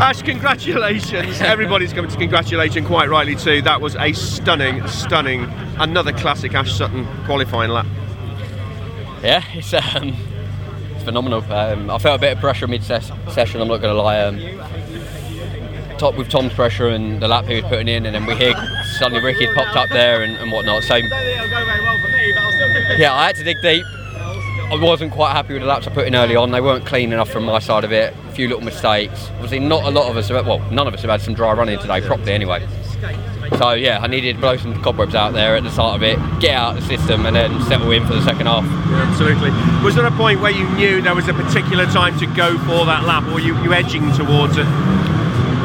Ash, congratulations. Everybody's coming to congratulate you, and quite rightly too. That was a stunning, stunning, another classic Ash Sutton qualifying lap. Yeah, it's um, it's phenomenal. Um, I felt a bit of pressure mid session. I'm not going to lie. Um, top with Tom's pressure and the lap he was putting in, and then we hear suddenly Ricky popped up there and, and whatnot. So yeah, I had to dig deep. I wasn't quite happy with the laps I put in early on. They weren't clean enough from my side of it. A few little mistakes. Obviously, not a lot of us. Have, well, none of us have had some dry running today properly anyway. So yeah, I needed to blow some cobwebs out there at the start of it, get out of the system, and then settle in for the second half. Yeah, absolutely. Was there a point where you knew there was a particular time to go for that lap, or you you edging towards it?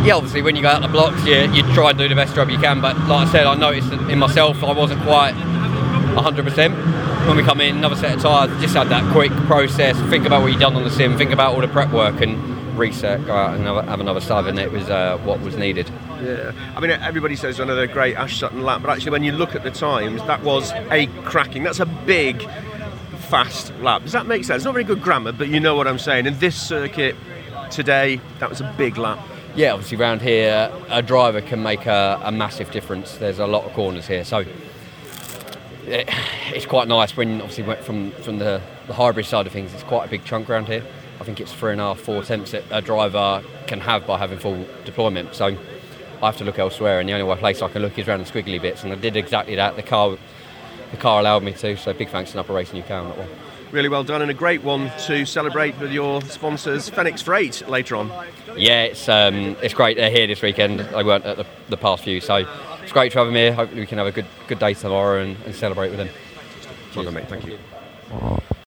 Yeah, obviously when you go out the blocks, you, you try and do the best job you can. But like I said, I noticed in myself I wasn't quite 100%. When we come in, another set of tyres, just had that quick process, think about what you've done on the sim, think about all the prep work, and reset, go out and have another sub, and it was uh, what was needed. Yeah, I mean, everybody says another great Ash Sutton lap, but actually, when you look at the times, that was a cracking. That's a big, fast lap. Does that make sense? It's not very good grammar, but you know what I'm saying. In this circuit today, that was a big lap. Yeah, obviously, around here, a driver can make a, a massive difference. There's a lot of corners here, so it, it's quite nice when obviously went from from the, the hybrid side of things. It's quite a big chunk around here. I think it's three and a half, four attempts that a driver can have by having full deployment. So I have to look elsewhere, and the only place I can look is around the squiggly bits, and I did exactly that. The car, the car allowed me to. So big thanks to NAPA Racing UK on that one. Really well done, and a great one to celebrate with your sponsors, Phoenix Freight, later on. Yeah, it's um, it's great. They're here this weekend. They weren't at the, the past few, so it's great to have them here. Hopefully, we can have a good good day tomorrow and, and celebrate with them. Cheers. Well done, mate. Thank you.